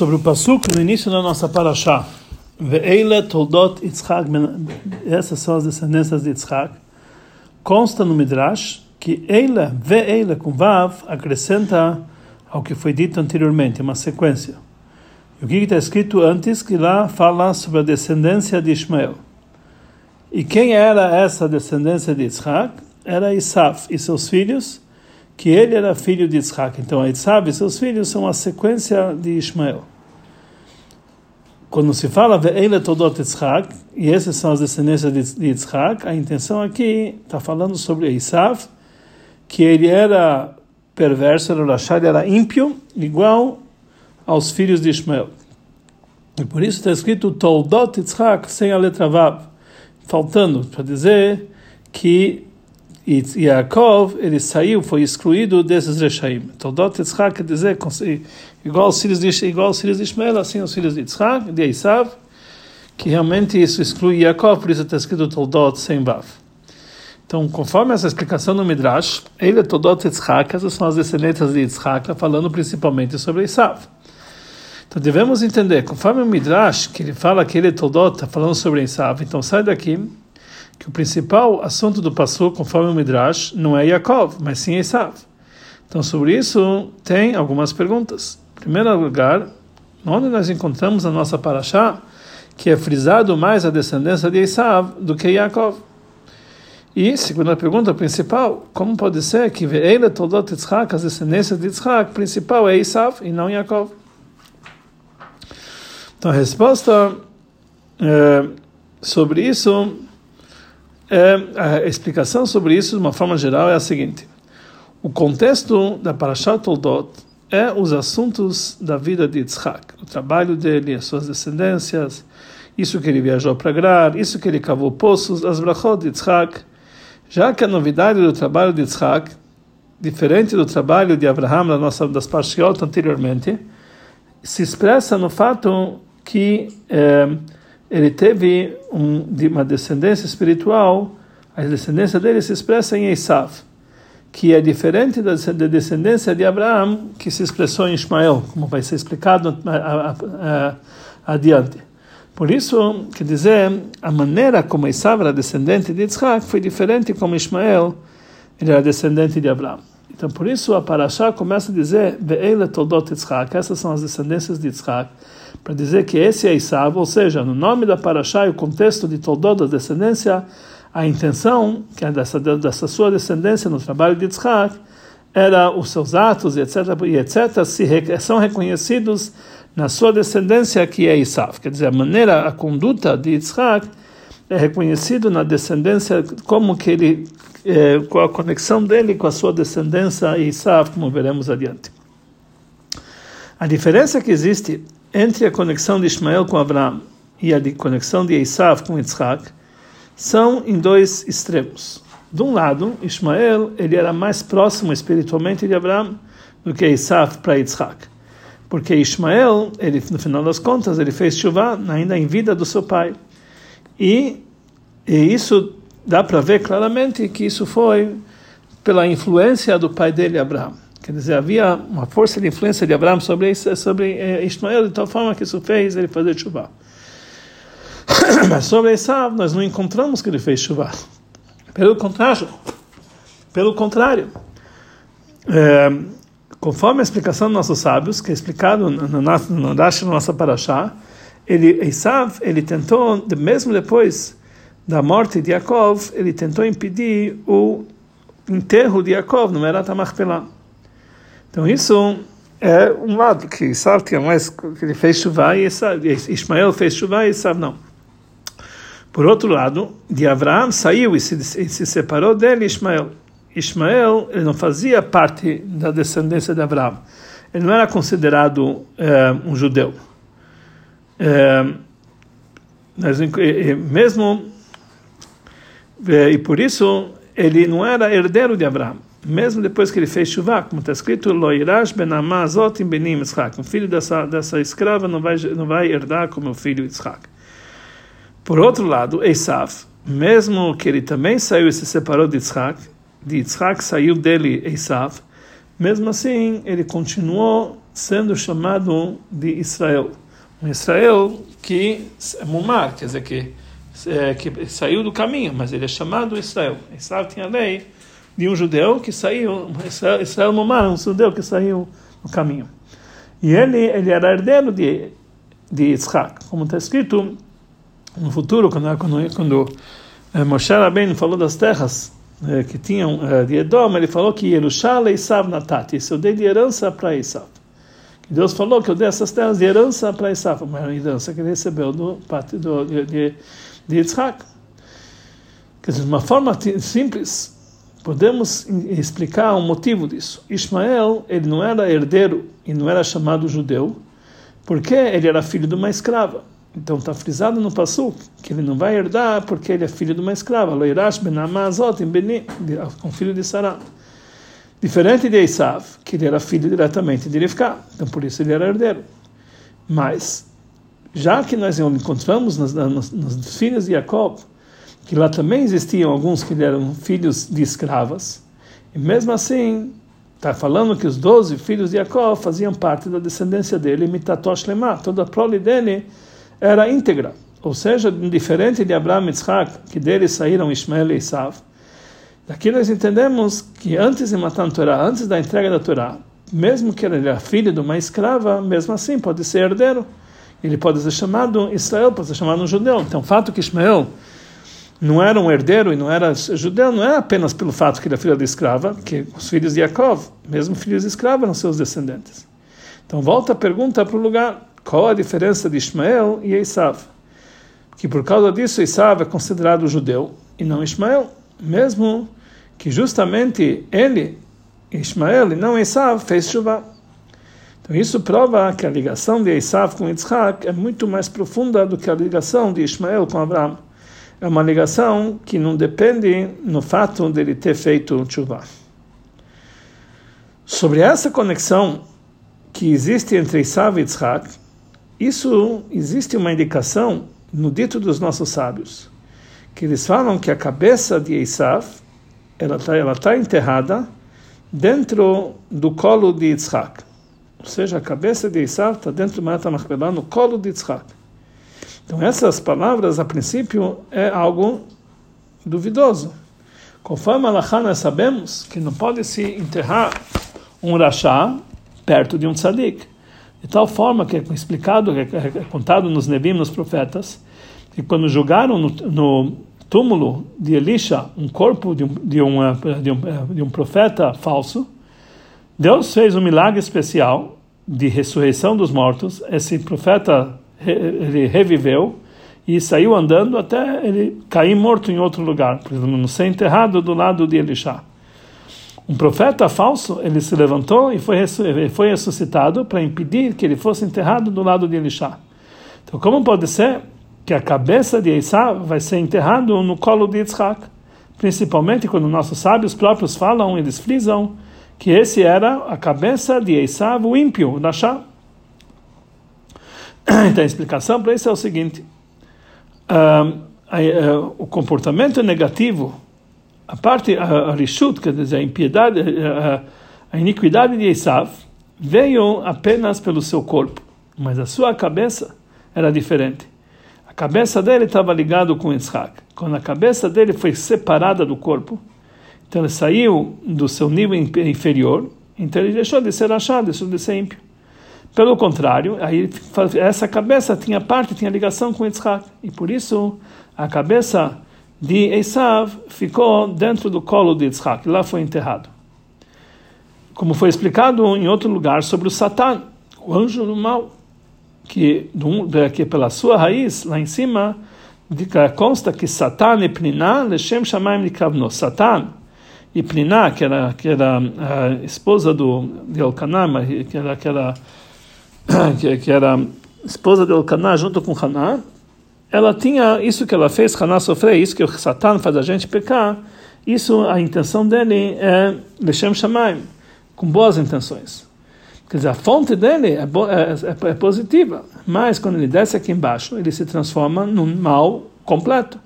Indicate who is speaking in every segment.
Speaker 1: sobre o Pasuk no início da nossa Parashá. Ve'eile toldot Yitzhak, essas são as descendências de Yitzhak. Consta no Midrash que Eile, Ve'eile com Vav, acrescenta ao que foi dito anteriormente, uma sequência. E o que está escrito antes, que lá fala sobre a descendência de Ismael. E quem era essa descendência de Yitzhak? Era Isaf e seus filhos, que ele era filho de Yitzhak. Então, Yitzhak e seus filhos são a sequência de Ismael. Quando se fala Ve'ele Todot Yitzhak, e essas são as descendências de Yitzhak, a intenção aqui está falando sobre Isaf, que ele era perverso, era rachado, era ímpio, igual aos filhos de Ismael. E por isso está escrito Toldot Yitzhak, sem a letra Vav, faltando, para dizer que e Yaakov, ele saiu, foi excluído desses Rechaim. Toldot Yitzhak quer dizer, igual os filhos de, igual os filhos de Ishmael, assim os filhos de Yitzhak, de Isav, que realmente isso exclui Yaakov, por isso está escrito Toldot sem Vav. Então, conforme essa explicação no Midrash, ele é Toldot Yitzhak, essas são as descendências de Yitzhak, falando principalmente sobre Isav. Então devemos entender, conforme o Midrash, que ele fala que ele é Toldot, está falando sobre Isav, então sai daqui que o principal assunto do Passu, conforme o Midrash, não é Yaakov, mas sim Esav. Então, sobre isso, tem algumas perguntas. Em primeiro lugar, onde nós encontramos a nossa Parashá, que é frisado mais a descendência de Esav do que Yaakov? E, segunda pergunta principal, como pode ser que Ve'ele Todot Yitzhak, as descendências de Yitzhak, principal é Esav e não Yaakov? Então, a resposta é, sobre isso é, a explicação sobre isso, de uma forma geral, é a seguinte: o contexto da Parashat Toldot é os assuntos da vida de Yitzhak, o trabalho dele, as suas descendências, isso que ele viajou para Grar, isso que ele cavou poços, as brachot de Yitzhak, já que a novidade do trabalho de Yitzhak, diferente do trabalho de Abraham da nossa, das Parshiot anteriormente, se expressa no fato que eh, ele teve um, uma descendência espiritual, a descendência dele se expressa em Esav, que é diferente da descendência de Abraão, que se expressou em Ismael, como vai ser explicado adiante. Por isso, quer dizer, a maneira como Esav era descendente de Yitzhak foi diferente como Ismael ele era descendente de Abraão. Então, por isso, a Parashá começa a dizer, Ve'ele Toldot essas são as descendências de Yitzhak, para dizer que esse é Isav, ou seja, no nome da Parashá e o contexto de Toldot, da descendência, a intenção que é dessa, dessa sua descendência no trabalho de Yitzhak era os seus atos etc, e etc se, são reconhecidos na sua descendência que é Isav. Quer dizer, a maneira, a conduta de Yitzhak é reconhecido na descendência como que ele é, com a conexão dele com a sua descendência Isav, como veremos adiante. A diferença que existe entre a conexão de Ismael com Abraão e a de conexão de Esav com Yitzhak são em dois extremos. De um lado, Ismael ele era mais próximo espiritualmente de Abraão do que Esav para Yitzhak. Porque Ismael, ele, no final das contas, ele fez chuva ainda em vida do seu pai. E, e isso dá para ver claramente que isso foi pela influência do pai dele, Abraão. Quer dizer, havia uma força de influência de Abraão sobre, sobre eh, Ismael, de tal forma que isso fez ele fazer chuva. Mas sobre Esav, nós não encontramos que ele fez chuva. Pelo contrário, pelo contrário, é, conforme a explicação dos nossos sábios, que é explicado no, no, no Dash, na nossa Parashá, ele, Esav, ele tentou, mesmo depois da morte de Yaakov, ele tentou impedir o enterro de Yaakov no Merat HaMachpelah. Então isso é um lado que que é mais que ele fez chuva e Ismael fez chuva e sabe não. Por outro lado, de Abraão saiu e se, e se separou dele Ismael. Ismael ele não fazia parte da descendência de Abraão. Ele não era considerado é, um judeu. É, mas, mesmo e por isso ele não era herdeiro de Abraão mesmo depois que ele fez chuva, como está escrito, Loirash ben Amazot benim Yitzhak, o filho dessa, dessa escrava não vai, não vai herdar como o filho Yitzhak. Por outro lado, Esav, mesmo que ele também saiu e se separou de Yitzhak, de Yitzhak saiu dele Esav, mesmo assim ele continuou sendo chamado de Israel. Um Israel que é Mumar, quer dizer, que, é, que saiu do caminho, mas ele é chamado Israel. Israel tinha a lei de um judeu que saiu, Israel, Israel Mumar, um judeu que saiu do caminho. E ele, ele era herdeiro de, de Yitzhak, como está escrito no futuro, quando, quando, quando eh, Moshe Rabbeinu falou das terras eh, que tinham eh, de Edom, ele falou que Yerushalayim Isav Natati, isso eu dei de herança para Isav. Deus falou que eu dei essas terras de herança para Isaac, uma herança que ele recebeu do do, de, de, de Yitzhak. Quer dizer, de uma forma simples, podemos explicar o motivo disso. Ismael, ele não era herdeiro e não era chamado judeu, porque ele era filho de uma escrava. Então está frisado no passo que ele não vai herdar porque ele é filho de uma escrava. Loirash Amazot, com filho de Sarah. Diferente de Esav, que ele era filho diretamente de Rivka, então por isso ele era herdeiro. Mas, já que nós encontramos nos, nos, nos filhos de Jacob, que lá também existiam alguns que eram filhos de escravas, e mesmo assim, está falando que os doze filhos de Jacob faziam parte da descendência dele, Mitatosh Lemah, toda a prole dele era íntegra. Ou seja, diferente de Abraão e Yitzhak, que deles saíram Ismael e Esav, Daqui nós entendemos que antes de matar a Torá, antes da entrega da Torá, mesmo que ele era filho de uma escrava, mesmo assim pode ser herdeiro. Ele pode ser chamado Israel, pode ser chamado um judeu. Então, o fato que Ismael não era um herdeiro e não era judeu, não é apenas pelo fato que ele é filho de escrava, que os filhos de Yaakov, mesmo filhos de escrava, eram seus descendentes. Então, volta a pergunta para o lugar: qual a diferença de Ismael e Esav? Que por causa disso, Esav é considerado judeu e não Ismael, mesmo que justamente ele, Ismael, e não Esav, fez chuva. Então isso prova que a ligação de Esav com Yitzhak é muito mais profunda do que a ligação de Ismael com Abraão. É uma ligação que não depende no fato dele ter feito chuva. Sobre essa conexão que existe entre Esav e Yitzhak, isso existe uma indicação no dito dos nossos sábios, que eles falam que a cabeça de Esav ela está ela tá enterrada dentro do colo de Yitzhak. Ou seja, a cabeça de Isaac está dentro do Mata Machpelah, no colo de Yitzhak. Então, essas palavras, a princípio, é algo duvidoso. Conforme a nós sabemos que não pode se enterrar um rachá perto de um tzadik. De tal forma que é explicado, é, é contado nos Nebim, nos profetas, que quando jogaram no, no túmulo de Elisha, um corpo de um, de, de, um, de um profeta falso, Deus fez um milagre especial de ressurreição dos mortos. Esse profeta ele reviveu e saiu andando até ele cair morto em outro lugar, para não ser enterrado do lado de Elisha. Um profeta falso, ele se levantou e foi, foi ressuscitado para impedir que ele fosse enterrado do lado de Elisha. Então, como pode ser que a cabeça de Esav vai ser enterrado no colo de Yitzhak. Principalmente quando nossos sábios próprios falam, eles frisam que esse era a cabeça de Esav, o ímpio, o Nashá. Então a explicação para isso é o seguinte: o comportamento negativo, a parte, a, a rishut, quer dizer, a impiedade, a, a iniquidade de Esav, veio apenas pelo seu corpo, mas a sua cabeça era diferente cabeça dele estava ligado com Isaac. Quando a cabeça dele foi separada do corpo, então ele saiu do seu nível inferior, então ele deixou de ser achado, deixou de ser ímpio. Pelo contrário, aí essa cabeça tinha parte, tinha ligação com Isaac, e por isso a cabeça de Esav ficou dentro do colo de Isaac, lá foi enterrado. Como foi explicado em outro lugar sobre o Satã, o anjo do mal que, que pela sua raiz, lá em cima, consta que Satan e Shamaim. Satan e Pniná, que era, que era a esposa do, de Elkanah, que era, que era, que, era esposa de Elkanah junto com Haná, ela tinha isso que ela fez, Haná sofrer, isso que o Satan faz a gente pecar, isso, a intenção dele é Leshem Shamaim, com boas intenções. Quer dizer, a fonte dele é, é, é, é, positiva, mas quando ele desce aqui embaixo, ele se transforma num mal completo.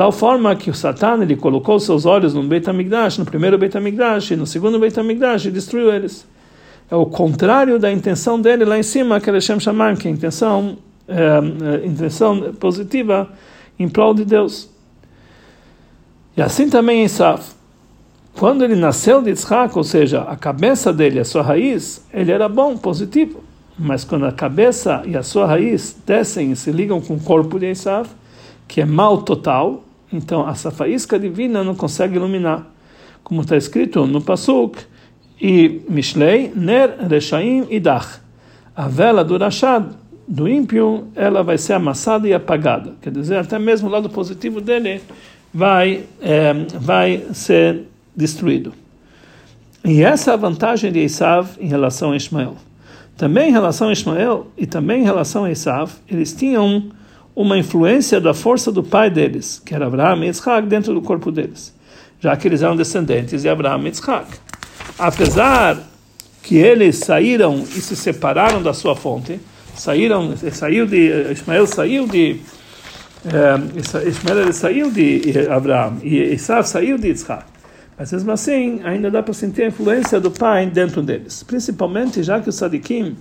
Speaker 1: Tal forma que o Satan ele colocou seus olhos no Beit HaMikdash, no primeiro Beit HaMikdash, e no segundo Beit HaMikdash, e destruiu eles. é o contrário da intenção dele lá em cima, que ele chama chamar, que é a intenção, é, intenção positiva em prol de Deus. E assim também Esav. Quando ele nasceu de Yitzhak, ou seja, a cabeça dele, a sua raiz, ele era bom, positivo. Mas quando a cabeça e a sua raiz descem e se ligam com o corpo de Esav, que é mal total, então essa faísca divina não consegue iluminar. Como está escrito no Pasuk, e Mishlei, Ner, Reshaim e Dach. A vela do Rashad, do ímpio, ela vai ser amassada e apagada. Quer dizer, até mesmo o lado positivo dele vai, é, vai ser destruído. E essa é a vantagem de Esav em relação a Ismael. Também em relação a Ismael e também em relação a Esav, eles tinham uma influência da força do pai deles, que era Abraham e Yitzhak, dentro do corpo deles, já que eles eram descendentes de Abraham e Yitzhak. Apesar que eles saíram e se separaram da sua fonte, saíram, saiu de Ismael saiu de é, Ismael saiu de Abraão e Esav saiu de Yitzhak. Mas mesmo assim, ainda dá para sentir a influência do pai dentro deles. Principalmente já que os sadikim,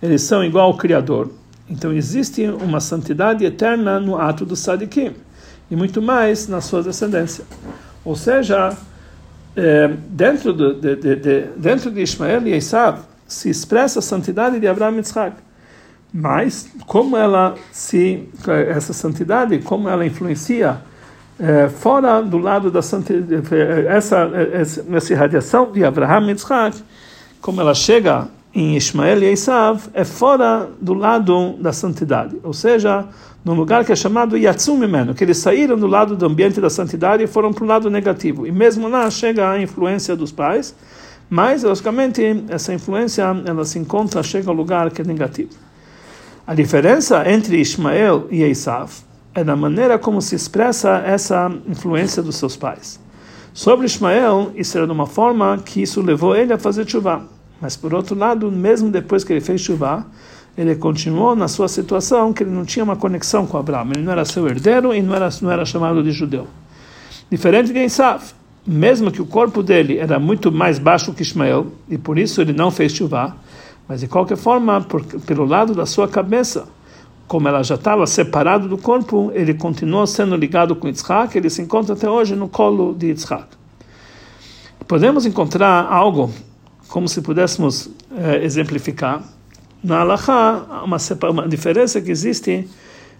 Speaker 1: eles são igual ao Criador. Então existe uma santidade eterna no ato do sadikim. E muito mais na sua descendência. Ou seja, é, dentro, de, de, de, dentro de Ismael e Esav se expressa a santidade de Abraão e Yitzhak. Mas como ela se essa santidade, como ela influencia é, fora do lado da santidade, essa, essa, essa radiação de Abraham e Yitzhak, como ela chega em Ismael e Esav, é fora do lado da santidade, ou seja, num lugar que é chamado Yatsum que eles saíram do lado do ambiente da santidade e foram para o lado negativo. E mesmo lá chega a influência dos pais, mas, logicamente, essa influência ela se encontra, chega ao lugar que é negativo. A diferença entre Ismael e Esav é na maneira como se expressa essa influência dos seus pais. Sobre Ismael, isso era de uma forma que isso levou ele a fazer chuva. Mas, por outro lado, mesmo depois que ele fez chuva, ele continuou na sua situação que ele não tinha uma conexão com Abraão. Ele não era seu herdeiro e não era, não era chamado de judeu. Diferente de Esav, mesmo que o corpo dele era muito mais baixo que Ismael, e por isso ele não fez chuva, mas de qualquer forma, por, pelo lado da sua cabeça, como ela já estava separado do corpo, ele continuou sendo ligado com Yitzhak, ele se encontra até hoje no colo de Yitzhak. Podemos encontrar algo, como se pudéssemos eh, exemplificar, na Alaha, uma, uma diferença que existe,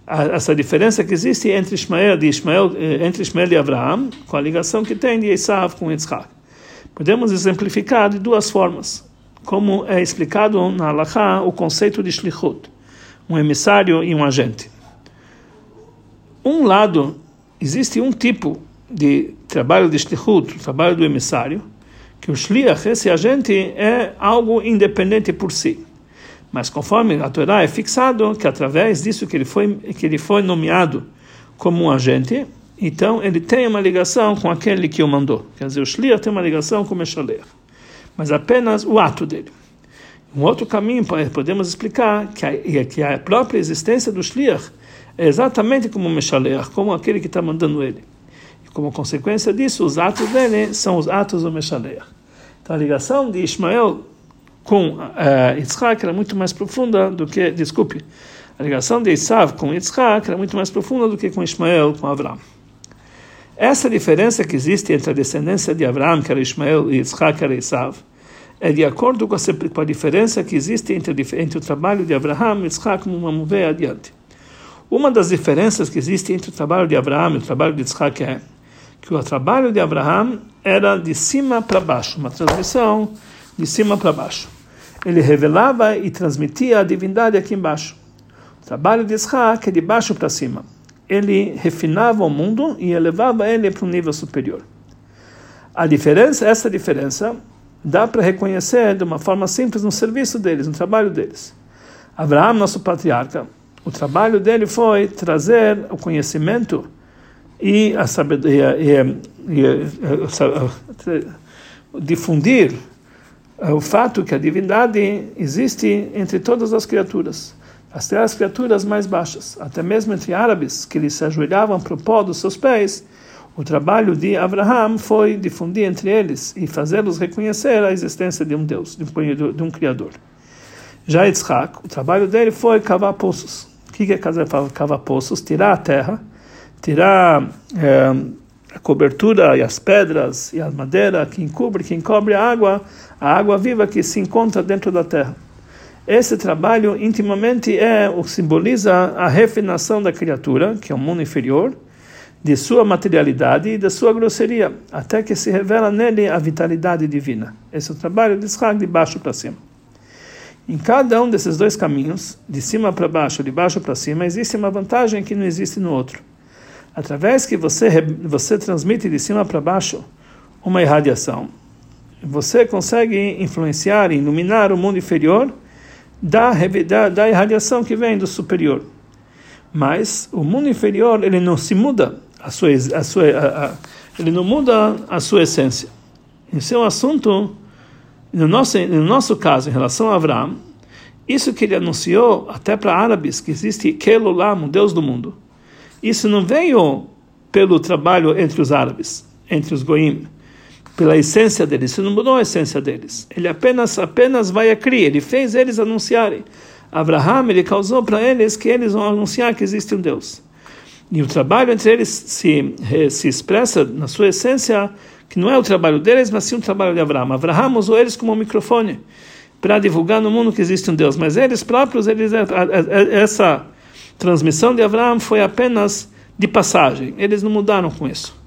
Speaker 1: essa diferença que existe entre Ismael, de Ismael, eh, entre Ismael e Abraão, com a ligação que tem de Esav com Yitzhak. Podemos exemplificar de duas formas como é explicado na Halakha o conceito de shlichut, um emissário e um agente. Um lado, existe um tipo de trabalho de shlichut, trabalho do emissário, que o shliach, esse agente, é algo independente por si. Mas conforme a Torá é fixado que através disso que ele foi que ele foi nomeado como um agente, então ele tem uma ligação com aquele que o mandou. Quer dizer, o shliach tem uma ligação com o meshaleach mas apenas o ato dele. Um outro caminho podemos explicar que a, que a própria existência do Shliach é exatamente como o Meshaleach, como aquele que está mandando ele. Como consequência disso, os atos dele são os atos do Meshaleach. Então a ligação de Ismael com uh, era muito mais profunda do que, desculpe, a ligação de Isav com Yitzhak era muito mais profunda do que com Ismael com Abraão. Essa diferença que existe entre a descendência de Abraão, que era Ismael, e Yitzhak, que era Isav, é de acordo com a, diferença que existe entre, entre o trabalho de Abraão e Yitzhak, como vamos ver adiante. Uma das diferenças que existe entre o trabalho de Abraão e o trabalho de Yitzhak é que o trabalho de Abraão era de cima para baixo, uma transmissão de cima para baixo. Ele revelava e transmitia a divindade aqui embaixo. O trabalho de Yitzhak é de baixo para cima. Ele refinava o mundo e elevava ele para um nível superior. A diferença, essa diferença dá para reconhecer de uma forma simples no serviço deles, no trabalho deles. Abraão, nosso patriarca, o trabalho dele foi trazer o conhecimento e a sabedoria, e, e, e, difundir o fato que a divindade existe entre todas as criaturas, até as criaturas mais baixas, até mesmo entre árabes que eles se ajoelhavam para o pó dos seus pés, O trabalho de Abraham foi difundir entre eles e fazê-los reconhecer a existência de um Deus, de um, de um Criador. Já Yitzhak, o trabalho dele foi cavar poços. O que é cavar poços? Tirar a terra, tirar é, a cobertura e as pedras e a madeira que encobre, que encobre a água, a água viva que se encontra dentro da terra. Esse trabalho intimamente é o simboliza a refinação da criatura, que é o mundo inferior, de sua materialidade e da sua grosseria, até que se revela nele a vitalidade divina. Esse é o trabalho de Israel de baixo para cima. Em cada um desses dois caminhos, de cima para baixo, de baixo para cima, existe uma vantagem que não existe no outro. Através que você você transmite de cima para baixo uma irradiação, você consegue influenciar iluminar o mundo inferior da, da, da irradiação que vem do superior. Mas o mundo inferior ele não se muda a sua, a sua, a, a, ele não muda a sua essência. Esse é um assunto, no nosso, no nosso caso, em relação a Abraão, isso que ele anunciou até para árabes, que existe Kelolam, o Deus do mundo, isso não veio pelo trabalho entre os árabes, entre os goim, pela essência deles, isso não mudou a essência deles. Ele apenas apenas vai a criar, ele fez eles anunciarem. Abraham, ele causou para eles que eles vão anunciar que existe um Deus. E o trabalho entre eles se, eh, se expressa na sua essência, que não é o trabalho deles, mas sim o trabalho de Abraão. Abraão usou eles como um microfone para divulgar no mundo que existe um Deus, mas eles próprios, eles, essa transmissão de Abraão foi apenas de passagem, eles não mudaram com isso.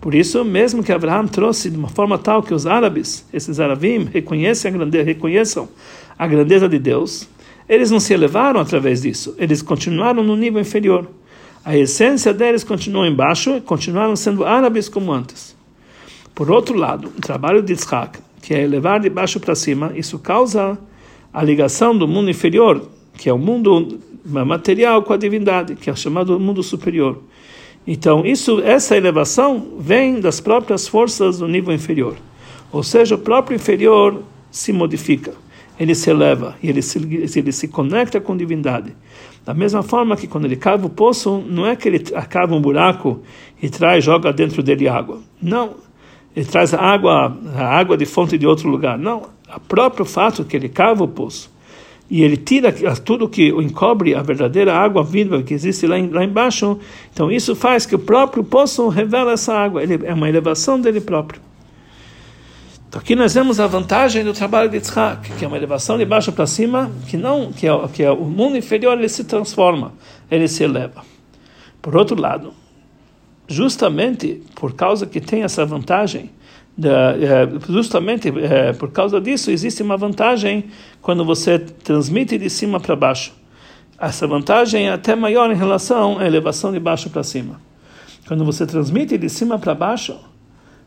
Speaker 1: Por isso, mesmo que Abraão trouxe de uma forma tal que os árabes, esses aravim, reconheçam a grandeza, reconheçam a grandeza de Deus, eles não se elevaram através disso, eles continuaram no nível inferior a essência deles continuou embaixo e continuaram sendo árabes como antes. Por outro lado, o trabalho de Yitzhak, que é elevar de baixo para cima, isso causa a ligação do mundo inferior, que é o mundo material, com a divindade, que é chamado mundo superior. Então, isso, essa elevação vem das próprias forças do nível inferior. Ou seja, o próprio inferior se modifica, ele se eleva e ele se, ele se conecta com a divindade. Da mesma forma que quando ele cava o poço, não é que ele cava um buraco e traz, joga dentro dele água. Não. Ele traz a água, a água de fonte de outro lugar. Não. O próprio fato que ele cava o poço e ele tira tudo que encobre a verdadeira água viva que existe lá, lá embaixo, então isso faz que o próprio poço revela essa água. Ele é uma elevação dele próprio. Então aqui nós vemos a vantagem do trabalho de Yitzhak, que é uma elevação de baixo para cima, que não, que é, que é o mundo inferior ele se transforma, ele se eleva. Por outro lado, justamente por causa que tem essa vantagem, é, justamente é, por causa disso existe uma vantagem quando você transmite de cima para baixo. Essa vantagem é até maior em relação à elevação de baixo para cima. Quando você transmite de cima para baixo,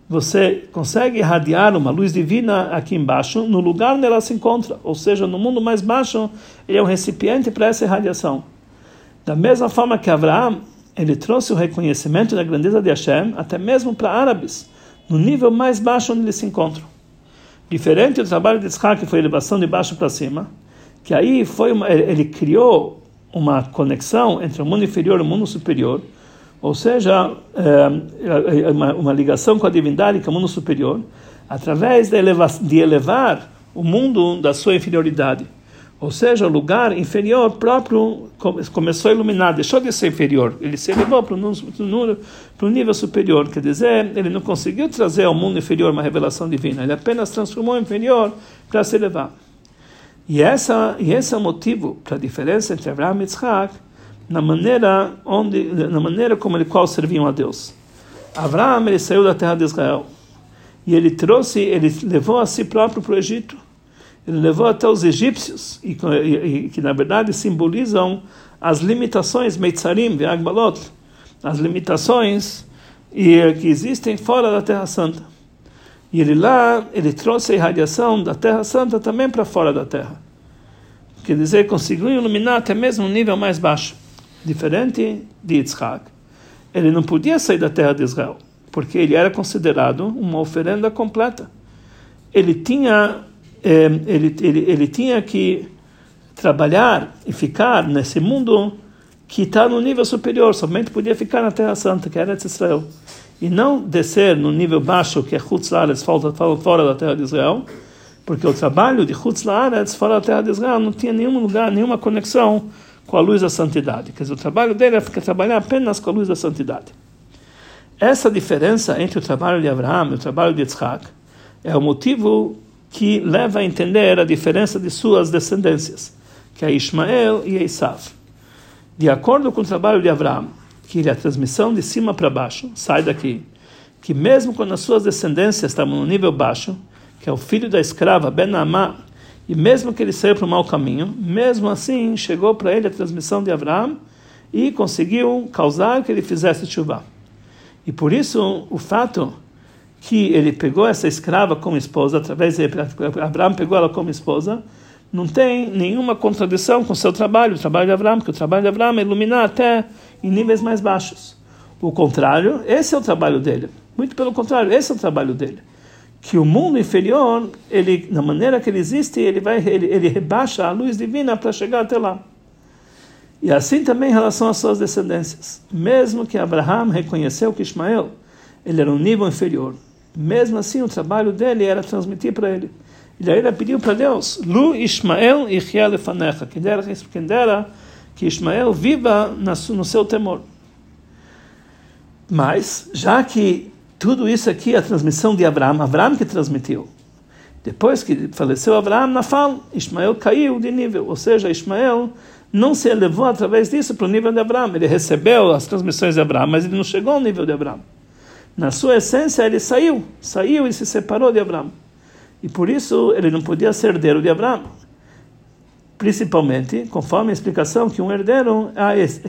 Speaker 1: você consegue irradiar uma luz divina aqui embaixo, no lugar onde ela se encontra, ou seja, no mundo mais baixo, ele é um recipiente para essa irradiação. Da mesma forma que Abraão, ele trouxe o reconhecimento da grandeza de Hashem, até mesmo para árabes, no nível mais baixo onde eles se encontram. Diferente do trabalho de Yitzhak, que foi elevação de baixo para cima, que aí foi uma, ele criou uma conexão entre o mundo inferior e o mundo superior, ou seja, é, uma, uma, ligação com a divindade, que é o mundo superior, através de elevar, de elevar o mundo da sua inferioridade. Ou seja, o lugar inferior próprio começou a iluminar, deixou de ser inferior, ele se elevou para o nível superior. Quer dizer, ele não conseguiu trazer ao mundo inferior uma revelação divina, ele apenas transformou o inferior para se elevar. E, essa, e esse é o motivo para a diferença entre Abraham e Yitzhak, na maneira onde na maneira como ele qual serviam a Deus. Abraão ele saiu da terra de Israel e ele trouxe, ele levou a si próprio para o Egito. Ele levou até os egípcios e, e, e que na verdade simbolizam as limitações Meitzarim, Agbalot, as limitações e que existem fora da Terra Santa. E ele lá, ele trouxe a irradiação da Terra Santa também para fora da Terra. Quer dizer, conseguiu iluminar até mesmo um nível mais baixo diferente de Yitzhak, ele não podia sair da terra de Israel, porque ele era considerado uma oferenda completa. Ele tinha, ele, ele, ele tinha que trabalhar e ficar nesse mundo que está no nível superior, somente podia ficar na Terra Santa, que era Israel. e não descer no nível baixo que é Chutz Laaretz, fora da terra de Israel, porque o trabalho de Chutz Laaretz, fora da terra de Israel, não tinha nenhum lugar, nenhuma conexão com a luz da santidade. Quer dizer, o trabalho dele é trabalhar apenas com a luz da santidade. Essa diferença entre o trabalho de Abraão e o trabalho de Yitzhak é o motivo que leva a entender a diferença de suas descendências, que é Ismael e Esav. De acordo com o trabalho de Abraão, que é a transmissão de cima para baixo, sai daqui, que mesmo quando as suas descendências estavam no nível baixo, que é o filho da escrava Ben Amá, e mesmo que ele saiu para o mau caminho, mesmo assim chegou para ele a transmissão de Abraão e conseguiu causar que ele fizesse chuva. E por isso o fato que ele pegou essa escrava como esposa, através de Abraão pegou ela como esposa, não tem nenhuma contradição com o seu trabalho, o trabalho de Abraão, porque o trabalho de Abraão é iluminar até em níveis mais baixos. O contrário, esse é o trabalho dele. Muito pelo contrário, esse é o trabalho dele. Que o mundo inferior, ele, na maneira que ele existe, ele vai, ele, ele rebaixa a luz divina para chegar até lá. E assim também em relação às suas descendências. Mesmo que Abraão reconheceu que Ismael ele era um nível inferior, mesmo assim o trabalho dele era transmitir para ele. E daí ele pediu para Deus, Lu Ismael e Lefanecha, quem dera, quem dera que Ismael viva no seu temor. Mas, já que tudo isso aqui é a transmissão de Abraão, Abraão que transmitiu. Depois que faleceu Abraão, Nafal, Ismael caiu de nível, ou seja, Ismael não se elevou através disso para o nível de Abraão. Ele recebeu as transmissões de Abraão, mas ele não chegou ao nível de Abraão. Na sua essência, ele saiu, saiu e se separou de Abraão. E por isso ele não podia ser herdeiro de Abraão. Principalmente, conforme a explicação que um herdeiro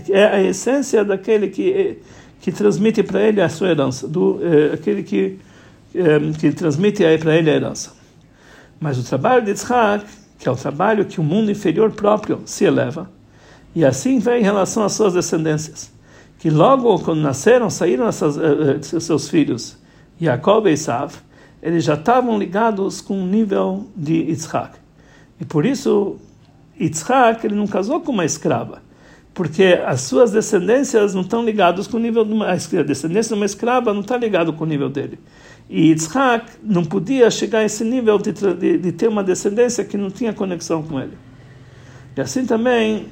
Speaker 1: é a essência daquele que que transmite para ele a sua herança, do eh, aquele que eh, que transmite para ele a herança. Mas o trabalho de Yitzhak que é o trabalho que o mundo inferior próprio se eleva. E assim vem em relação às suas descendências, que logo quando nasceram, saíram essas, uh, seus filhos, Jacob e Esav, eles já estavam ligados com o nível de Yitzhak. E por isso, Yitzhak ele não casou com uma escrava, porque as suas descendências não estão ligadas com o nível de uma a descendência de uma escrava não está ligado com o nível dele. E Yitzhak não podia chegar a esse nível de, de, de, ter uma descendência que não tinha conexão com ele. E assim também,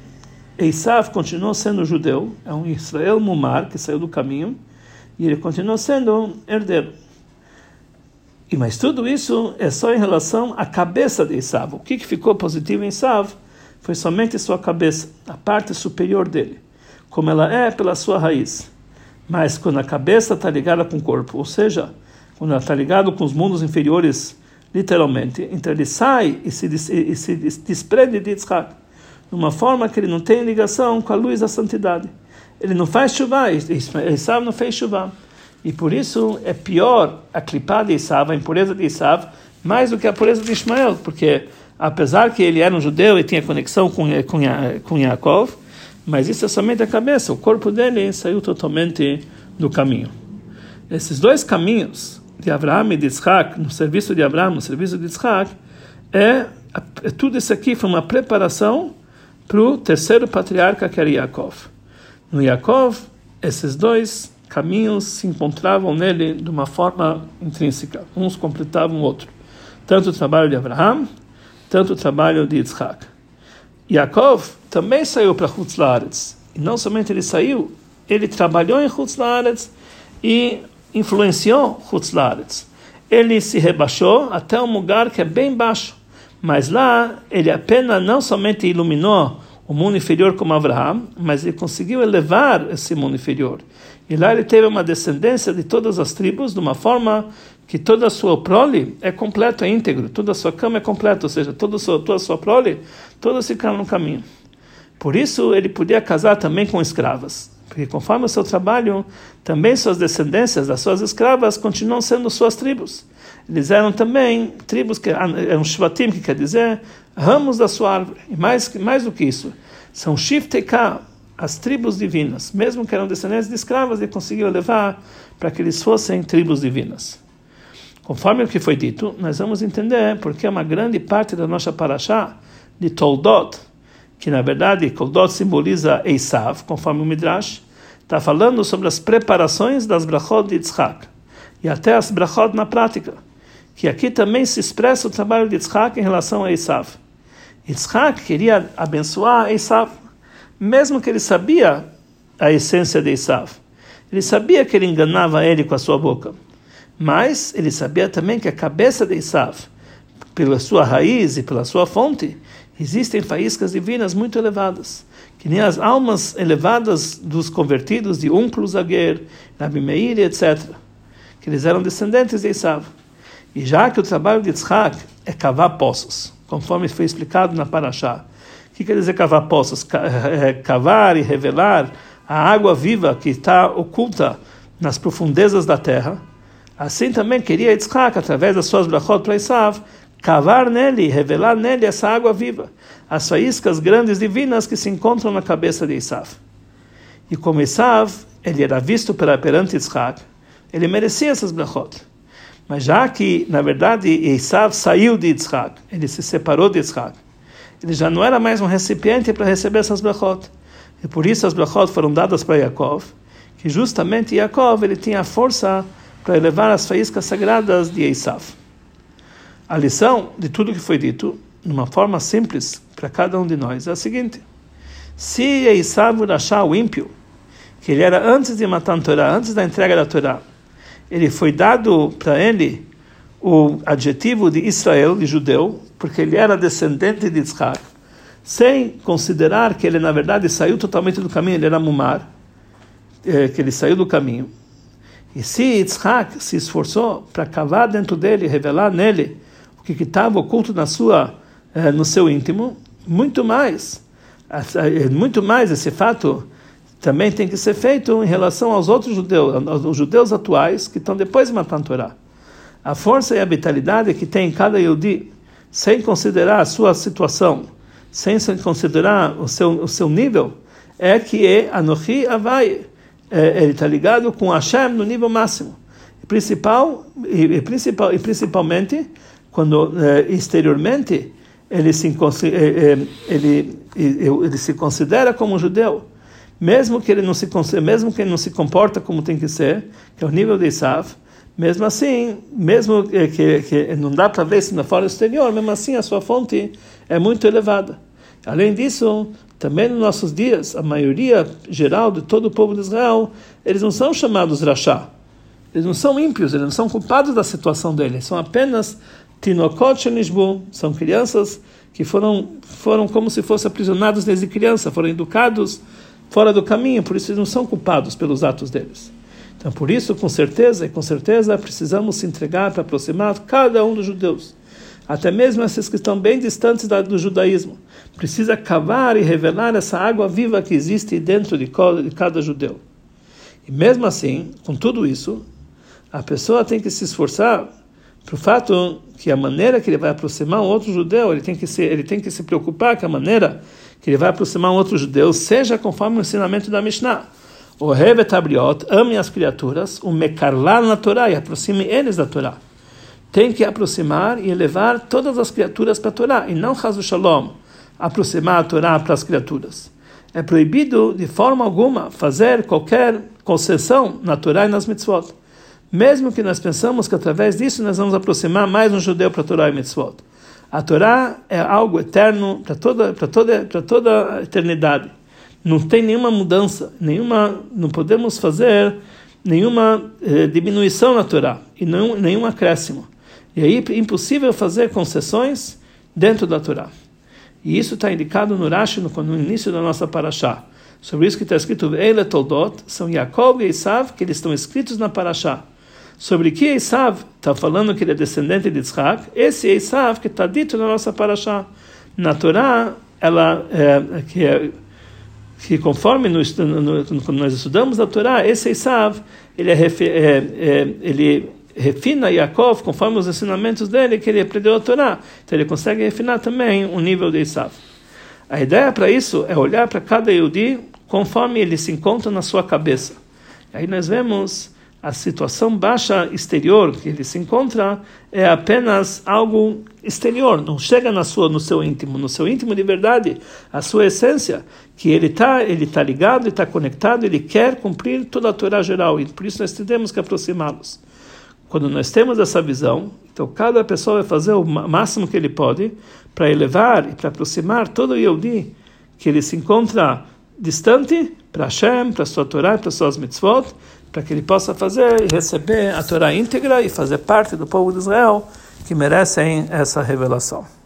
Speaker 1: Esav continuou sendo judeu, é um Israel Mumar, que saiu do caminho, e ele continuou sendo herdeiro. E mas tudo isso é só em relação à cabeça de Esav. O que, que ficou positivo em Esav foi somente sua cabeça, a parte superior dele, como ela é pela sua raiz. Mas quando a cabeça está ligada com o corpo, ou seja, quando ela está ligado com os mundos inferiores, literalmente, então ele sai e se, e se desprende de Yitzhak, de uma forma que ele não tem ligação com a luz da santidade. Ele não faz chuva, Isav não fez chuva. E por isso é pior a clipá de Isav, a impureza de Isav, mais do que a pureza de Ismael, porque apesar que ele era um judeu e tinha conexão com, com, com Yaakov, mas isso é somente a cabeça, o corpo dele saiu totalmente do caminho. Esses dois caminhos, de Abraão e de Isaac, no serviço de Abraão, no serviço de Isaac, é, é tudo isso aqui foi uma preparação para o terceiro patriarca que era Yaakov. No Yaakov, esses dois caminhos se encontravam nele de uma forma intrínseca, uns completavam o outro. Tanto o trabalho de Abraão, tanto o trabalho de Isaac. Yaakov também saiu para Chutz E não somente ele saiu, ele trabalhou em Chutz e influenciou Hutzlaretz. Ele se rebaixou até um lugar que é bem baixo, mas lá ele apenas não somente iluminou o mundo inferior como Abraão, mas ele conseguiu elevar esse mundo inferior. E lá ele teve uma descendência de todas as tribos, de uma forma que toda a sua prole é completa, é íntegro, toda a sua cama é completa, ou seja, toda a sua, toda a sua prole, todos ficaram no caminho. Por isso ele podia casar também com escravas. Porque conforme o seu trabalho, também suas descendências das suas escravas continuam sendo suas tribos. Eles eram também tribos que eram shvatim, que quer dizer ramos da sua árvore. E mais, mais do que isso, são shifteka, as tribos divinas. Mesmo que eram descendentes de escravas, ele conseguiu levar para que eles fossem tribos divinas. Conforme o que foi dito, nós vamos entender porque uma grande parte da nossa paraxá de Toldot, que na verdade Koldot simboliza Esav, conforme o Midrash, está falando sobre as preparações das brachot de Yitzhak e até as brachot na prática, que aqui também se expressa o trabalho de Yitzhak em relação a Esav. Yitzhak queria abençoar Esav, mesmo que ele sabia a essência de Esav. Ele sabia que ele enganava ele com a sua boca, mas ele sabia também que a cabeça de Esav, pela sua raiz e pela sua fonte, existem faíscas divinas muito elevadas, que nem as almas elevadas dos convertidos de Unclus Aguer, Nabi Meir, etc., que eles eram descendentes de Esav. E já que o trabalho de Yitzhak é cavar poços, conforme foi explicado na Parashá, o que quer dizer cavar poços? É, cavar e revelar a água viva que está oculta nas profundezas da terra. Assim também queria Yitzhak, através das suas brachot para Esav, cavar nele, revelar nele essa água viva, as faíscas grandes divinas que se encontram na cabeça de Esav. E como Esav, ele era visto pela, perante Yitzhak, ele merecia essas brachot. Mas já que, na verdade, Esav saiu de Yitzhak, ele se separou de Yitzhak, ele já não era mais um recipiente para receber essas brachot. E por isso as brachot foram dadas para Yaakov, que justamente Yaakov ele tinha a força para elevar as faíscas sagradas de Esav. A lição de tudo que foi dito, numa forma simples para cada um de nós, é a seguinte: se Esav achar o ímpio, que ele era antes de matar a Torá, antes da entrega da Torá, ele foi dado para ele o adjetivo de Israel, de judeu, porque ele era descendente de Isaac, sem considerar que ele na verdade saiu totalmente do caminho, ele era mumar, é, que ele saiu do caminho. E se Yitzhak se esforçou para cavar dentro dele, revelar nele que estava oculto na sua, eh, no seu íntimo, muito mais, eh, muito mais esse fato também tem que ser feito em relação aos outros judeus, aos judeus atuais que estão depois de matar a Torá. A força e a vitalidade que tem cada Yehudi, sem considerar a sua situação, sem considerar o seu, o seu nível, é que é Anochi Avai. É, ele está ligado com Hashem no nível máximo. Principal, e, e, principal, e principalmente quando eh, exteriormente ele se, eh, eh, ele, ele se considera como um judeu, mesmo que ele não se mesmo que ele não se comporta como tem que ser, que é o nível de Isav, mesmo assim, mesmo que, que não dá para ver isso na fora exterior, mesmo assim a sua fonte é muito elevada. Além disso, também nos nossos dias, a maioria geral de todo o povo de Israel, eles não são chamados rachá. Eles não são ímpios, eles não são culpados da situação deles, são apenas Tinokot Shenishbu, são crianças que foram, foram como se fossem aprisionados desde criança, foram educados fora do caminho, por isso eles não são culpados pelos atos deles. Então, por isso, com certeza, e com certeza, precisamos se entregar para aproximar cada um dos judeus, até mesmo esses que estão bem distantes do judaísmo. Precisa cavar e revelar essa água viva que existe dentro de cada judeu. E mesmo assim, com tudo isso, a pessoa tem que se esforçar para o fato que a maneira que ele vai aproximar um outro judeu, ele tem que se, ele tem que se preocupar que a maneira que ele vai aproximar um outro judeu seja conforme o ensinamento da Mishnah. O Revet Abriot, ame as criaturas, o Mekarlar na Torá, e aproxime eles da Torá. Tem que aproximar e elevar todas as criaturas para a Torá, e não Hazu Shalom, aproximar a Torá para as criaturas. É proibido, de forma alguma, fazer qualquer concessão na Torá e nas mitzvot mesmo que nós pensamos que através disso nós vamos aproximar mais um judeu para a Torá e Mitzvot. A Torá é algo eterno para toda, para toda, para toda a eternidade. Não tem nenhuma mudança, nenhuma, não podemos fazer nenhuma eh, diminuição na Torá e não, nenhum acréscimo. E aí é impossível fazer concessões dentro da Torá. E isso está indicado no Rashi, no, no início da nossa Parashá. Sobre isso que está escrito, Eile Toldot, são Yaakov e Esav, que eles estão escritos na Parashá sobre que Esav está falando que ele é descendente de Yitzhak, esse Esav que está dito na nossa paraxá. Na Torá, ela, é, que, é, que conforme no, no, quando nós estudamos a Torá, esse Esav, ele, é, é, ele refina Yaakov conforme os ensinamentos dele que ele aprendeu a Torá. Então ele consegue refinar também o nível de Esav. A ideia para isso é olhar para cada Yudi conforme ele se encontra na sua cabeça. Aí nós vemos a situação baixa exterior que ele se encontra é apenas algo exterior, não chega na sua, no seu íntimo, no seu íntimo de verdade, a sua essência, que ele está ele tá ligado, está conectado, ele quer cumprir toda a Torá geral, e por isso nós temos que aproximá-los. Quando nós temos essa visão, então cada pessoa vai fazer o máximo que ele pode para elevar e para aproximar todo o Yehudi que ele se encontra distante para Hashem, para sua Torá, para suas mitzvot, para que ele possa fazer e receber a Torá íntegra e fazer parte do povo de Israel que merecem essa revelação.